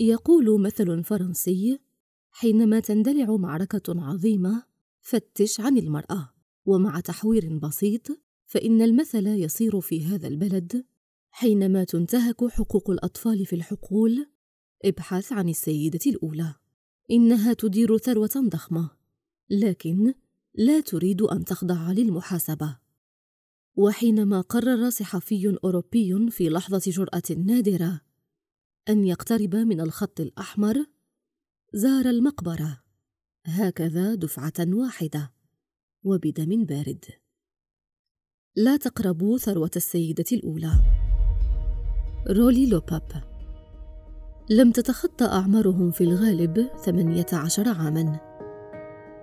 يقول مثل فرنسي حينما تندلع معركة عظيمة فتش عن المرأة ومع تحوير بسيط فإن المثل يصير في هذا البلد. حينما تنتهك حقوق الأطفال في الحقول ابحث عن السيدة الأولى. إنها تدير ثروة ضخمة لكن لا تريد أن تخضع للمحاسبة. وحينما قرر صحفي أوروبي في لحظة جرأة نادرة أن يقترب من الخط الأحمر زار المقبرة. هكذا دفعة واحدة. وبدم بارد. لا تقربوا ثروة السيدة الأولى. رولي لوباب. لم تتخطى أعمارهم في الغالب ثمانية عشر عاماً.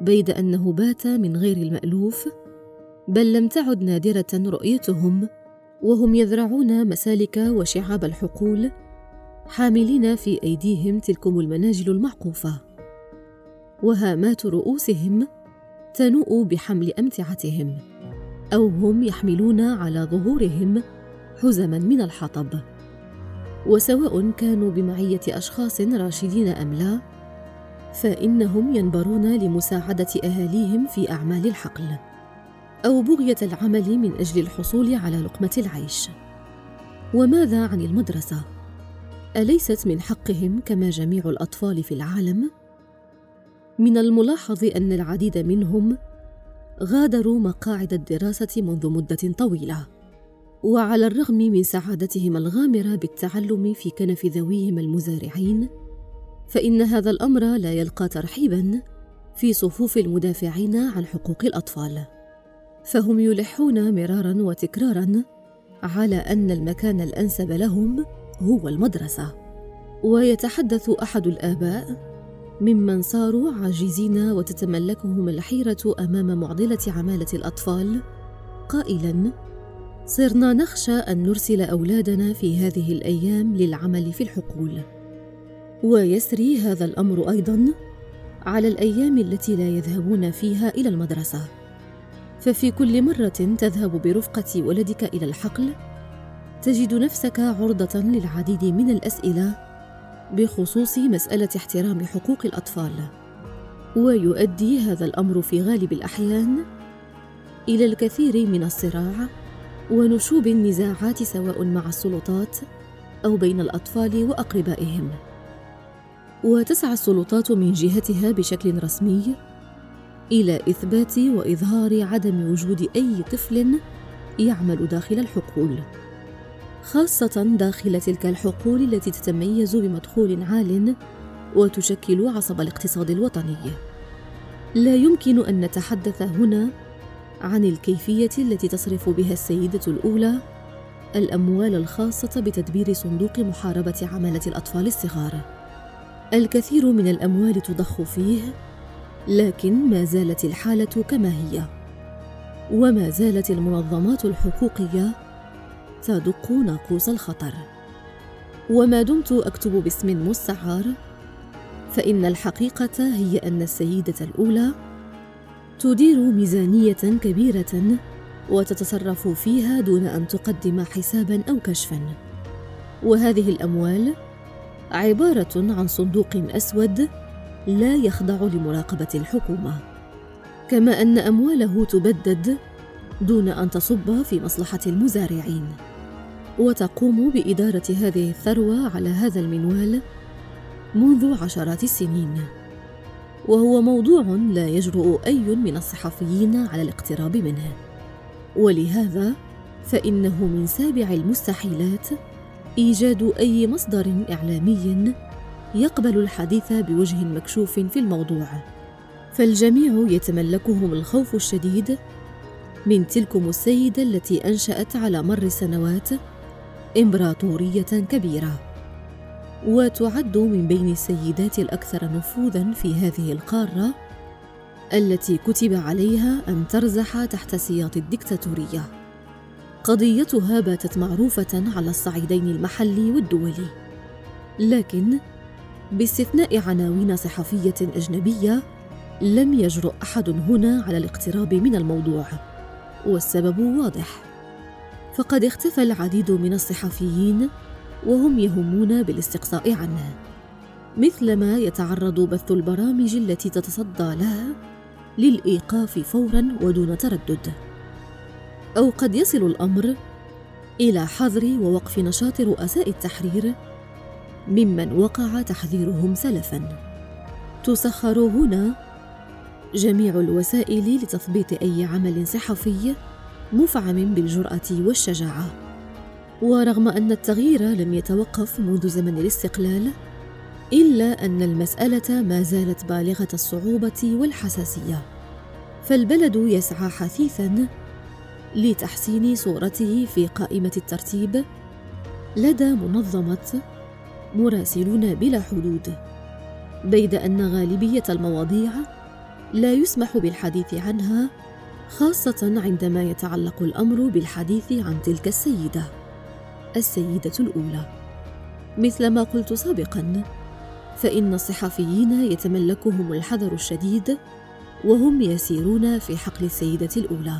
بيد أنه بات من غير المألوف بل لم تعد نادرة رؤيتهم وهم يذرعون مسالك وشعاب الحقول حاملين في أيديهم تلكم المناجل المعقوفة. وهامات رؤوسهم تنوء بحمل أمتعتهم أو هم يحملون على ظهورهم حزما من الحطب. وسواء كانوا بمعية أشخاص راشدين أم لا فإنهم ينبرون لمساعدة أهاليهم في أعمال الحقل أو بغية العمل من أجل الحصول على لقمة العيش. وماذا عن المدرسة؟ أليست من حقهم كما جميع الأطفال في العالم؟ من الملاحظ أن العديد منهم غادروا مقاعد الدراسة منذ مدة طويلة وعلى الرغم من سعادتهم الغامرة بالتعلم في كنف ذويهم المزارعين فإن هذا الأمر لا يلقى ترحيبا في صفوف المدافعين عن حقوق الأطفال. فهم يلحون مرارا وتكرارا على أن المكان الأنسب لهم هو المدرسة. ويتحدث أحد الآباء ممن صاروا عاجزين وتتملكهم الحيرة أمام معضلة عمالة الأطفال قائلا صرنا نخشى أن نرسل أولادنا في هذه الأيام للعمل في الحقول. ويسري هذا الأمر أيضا على الأيام التي لا يذهبون فيها إلى المدرسة. ففي كل مرة تذهب برفقة ولدك إلى الحقل تجد نفسك عرضة للعديد من الأسئلة بخصوص مسألة احترام حقوق الأطفال. ويؤدي هذا الأمر في غالب الأحيان إلى الكثير من الصراع ونشوب النزاعات سواء مع السلطات أو بين الأطفال وأقربائهم. وتسعى السلطات من جهتها بشكل رسمي إلى إثبات وإظهار عدم وجود أي طفل يعمل داخل الحقول. خاصة داخل تلك الحقول التي تتميز بمدخول عال وتشكل عصب الاقتصاد الوطني. لا يمكن أن نتحدث هنا عن الكيفية التي تصرف بها السيدة الأولى الأموال الخاصة بتدبير صندوق محاربة عمالة الأطفال الصغار. الكثير من الأموال تضخ فيه لكن ما زالت الحالة كما هي. وما زالت المنظمات الحقوقية تدق ناقوس الخطر. وما دمت أكتب باسم مستعار فإن الحقيقة هي أن السيدة الأولى تدير ميزانية كبيرة وتتصرف فيها دون أن تقدم حسابا أو كشفا. وهذه الأموال عبارة عن صندوق أسود لا يخضع لمراقبة الحكومة. كما أن أمواله تبدد دون أن تصب في مصلحة المزارعين. وتقوم بإدارة هذه الثروة على هذا المنوال منذ عشرات السنين. وهو موضوع لا يجرؤ أي من الصحفيين على الاقتراب منه. ولهذا فإنه من سابع المستحيلات إيجاد أي مصدر إعلامي يقبل الحديث بوجه مكشوف في الموضوع. فالجميع يتملكهم الخوف الشديد من تلكم السيده التي أنشأت على مر سنوات إمبراطورية كبيرة. وتعد من بين السيدات الأكثر نفوذا في هذه القارة التي كتب عليها أن ترزح تحت سياط الدكتاتورية. قضيتها باتت معروفة على الصعيدين المحلي والدولي. لكن باستثناء عناوين صحفية أجنبية لم يجرؤ أحد هنا على الاقتراب من الموضوع. والسبب واضح. فقد اختفى العديد من الصحفيين وهم يهمون بالاستقصاء عنه مثلما يتعرض بث البرامج التي تتصدى لها للإيقاف فورا ودون تردد. أو قد يصل الأمر إلى حظر ووقف نشاط رؤساء التحرير ممن وقع تحذيرهم سلفا. تسخر هنا جميع الوسائل لتثبيط أي عمل صحفي مفعم بالجرأة والشجاعة. ورغم أن التغيير لم يتوقف منذ زمن الاستقلال إلا أن المسألة ما زالت بالغة الصعوبة والحساسية. فالبلد يسعى حثيثا لتحسين صورته في قائمة الترتيب لدى منظمة مراسلون بلا حدود. بيد أن غالبية المواضيع لا يسمح بالحديث عنها خاصة عندما يتعلق الأمر بالحديث عن تلك السيدة السيدة الأولى. مثل ما قلت سابقا فإن الصحفيين يتملكهم الحذر الشديد وهم يسيرون في حقل السيدة الأولى.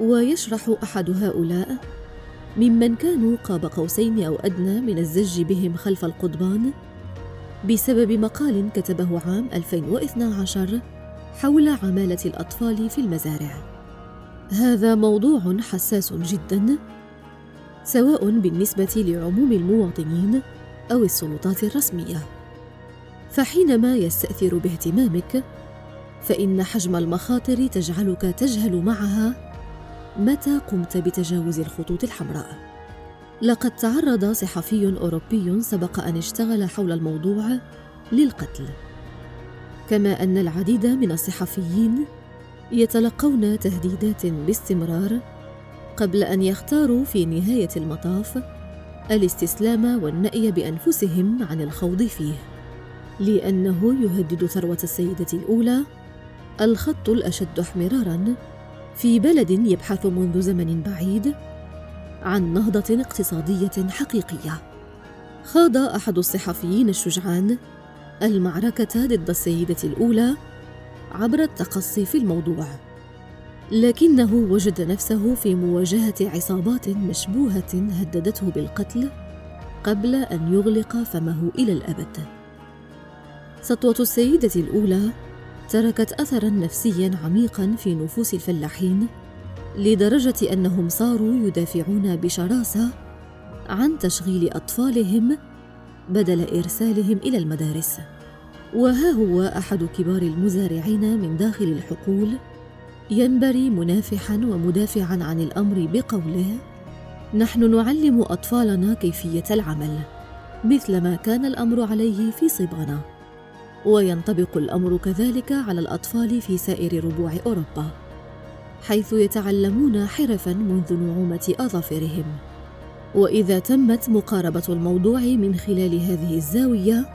ويشرح أحد هؤلاء ممن كانوا قاب قوسين أو أدنى من الزج بهم خلف القضبان بسبب مقال كتبه عام 2012 حول عمالة الأطفال في المزارع. هذا موضوع حساس جدا سواء بالنسبة لعموم المواطنين أو السلطات الرسمية. فحينما يستأثر باهتمامك فإن حجم المخاطر تجعلك تجهل معها متى قمت بتجاوز الخطوط الحمراء. لقد تعرض صحفي أوروبي سبق أن اشتغل حول الموضوع للقتل. كما أن العديد من الصحفيين يتلقون تهديدات باستمرار قبل أن يختاروا في نهاية المطاف الاستسلام والنأي بأنفسهم عن الخوض فيه. لأنه يهدد ثروة السيدة الأولى الخط الأشد احمرارا في بلد يبحث منذ زمن بعيد عن نهضة اقتصادية حقيقية. خاض أحد الصحفيين الشجعان المعركة ضد السيدة الأولى عبر التقصي في الموضوع لكنه وجد نفسه في مواجهة عصابات مشبوهة هددته بالقتل قبل أن يغلق فمه إلى الأبد. سطوة السيدة الأولى تركت اثرا نفسيا عميقا في نفوس الفلاحين لدرجة أنهم صاروا يدافعون بشراسة عن تشغيل أطفالهم بدل إرسالهم إلى المدارس. وها هو أحد كبار المزارعين من داخل الحقول؟ ينبري منافحا ومدافعا عن الأمر بقوله نحن نعلم أطفالنا كيفية العمل مثل ما كان الأمر عليه في صبانا وينطبق الأمر كذلك على الأطفال في سائر ربوع أوروبا حيث يتعلمون حرفا منذ نعومة أظافرهم. وإذا تمت مقاربة الموضوع من خلال هذه الزاوية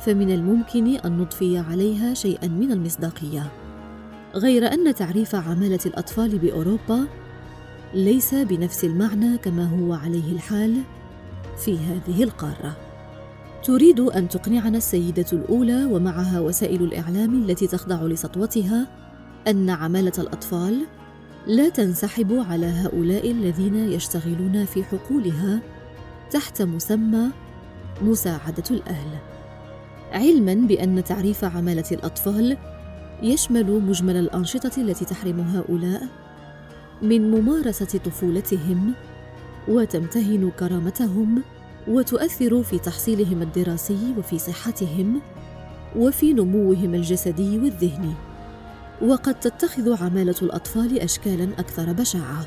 فمن الممكن أن نضفي عليها شيئا من المصداقية. غير أن تعريف عمالة الأطفال بأوروبا ليس بنفس المعنى كما هو عليه الحال في هذه القارة. تريد أن تقنعنا السيدة الأولى ومعها وسائل الإعلام التي تخضع لسطوتها أن عمالة الأطفال لا تنسحب على هؤلاء الذين يشتغلون في حقولها تحت مسمى مساعدة الأهل. علما بأن تعريف عمالة الأطفال يشمل مجمل الأنشطة التي تحرم هؤلاء من ممارسة طفولتهم وتمتهن كرامتهم وتؤثر في تحصيلهم الدراسي وفي صحتهم وفي نموهم الجسدي والذهني. وقد تتخذ عمالة الأطفال اشكالا أكثر بشاعة.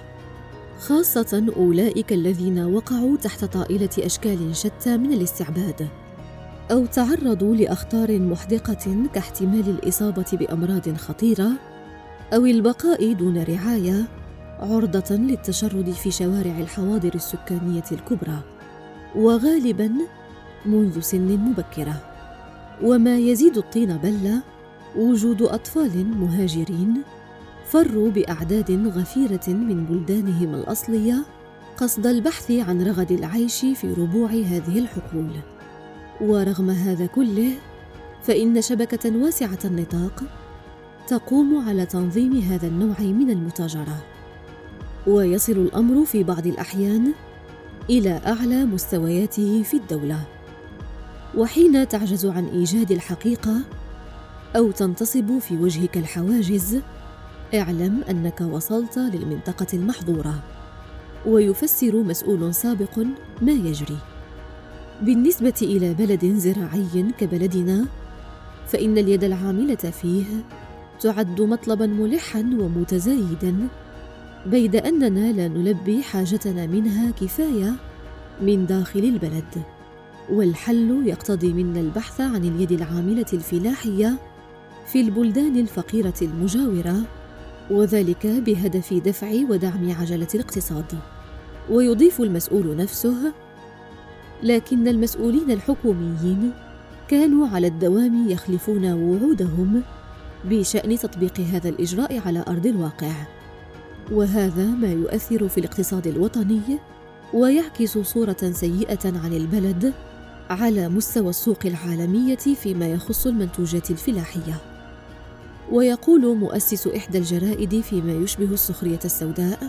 خاصة أولئك الذين وقعوا تحت طائلة أشكال شتى من الاستعباد أو تعرضوا لأخطار محدقة كاحتمال الإصابة بأمراض خطيرة أو البقاء دون رعاية عرضة للتشرد في شوارع الحواضر السكانية الكبرى وغالبا منذ سن مبكرة. وما يزيد الطين بلة وجود أطفال مهاجرين فروا بأعداد غفيرة من بلدانهم الأصلية قصد البحث عن رغد العيش في ربوع هذه الحقول. ورغم هذا كله فإن شبكة واسعة النطاق تقوم على تنظيم هذا النوع من المتاجرة. ويصل الأمر في بعض الأحيان إلى أعلى مستوياته في الدولة. وحين تعجز عن إيجاد الحقيقة أو تنتصب في وجهك الحواجز اعلم أنك وصلت للمنطقة المحظورة. ويفسر مسؤول سابق ما يجري. بالنسبة إلى بلد زراعي كبلدنا فإن اليد العاملة فيه تعد مطلبا ملحا ومتزايدا بيد أننا لا نلبي حاجتنا منها كفاية من داخل البلد. والحل يقتضي منا البحث عن اليد العاملة الفلاحية في البلدان الفقيرة المجاورة وذلك بهدف دفع ودعم عجلة الاقتصاد. ويضيف المسؤول نفسه لكن المسؤولين الحكوميين كانوا على الدوام يخلفون وعودهم بشأن تطبيق هذا الإجراء على أرض الواقع. وهذا ما يؤثر في الاقتصاد الوطني ويعكس صورة سيئة عن البلد على مستوى السوق العالمية فيما يخص المنتوجات الفلاحية. ويقول مؤسس إحدى الجرائد فيما يشبه السخرية السوداء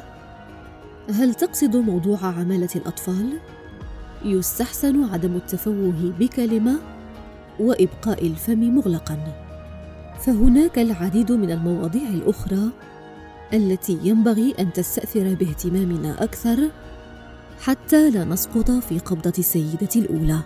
هل تقصد موضوع عمالة الأطفال؟ يستحسن عدم التفوه بكلمة وإبقاء الفم مغلقا. فهناك العديد من المواضيع الأخرى التي ينبغي أن تستأثر باهتمامنا أكثر حتى لا نسقط في قبضة السيدة الأولى.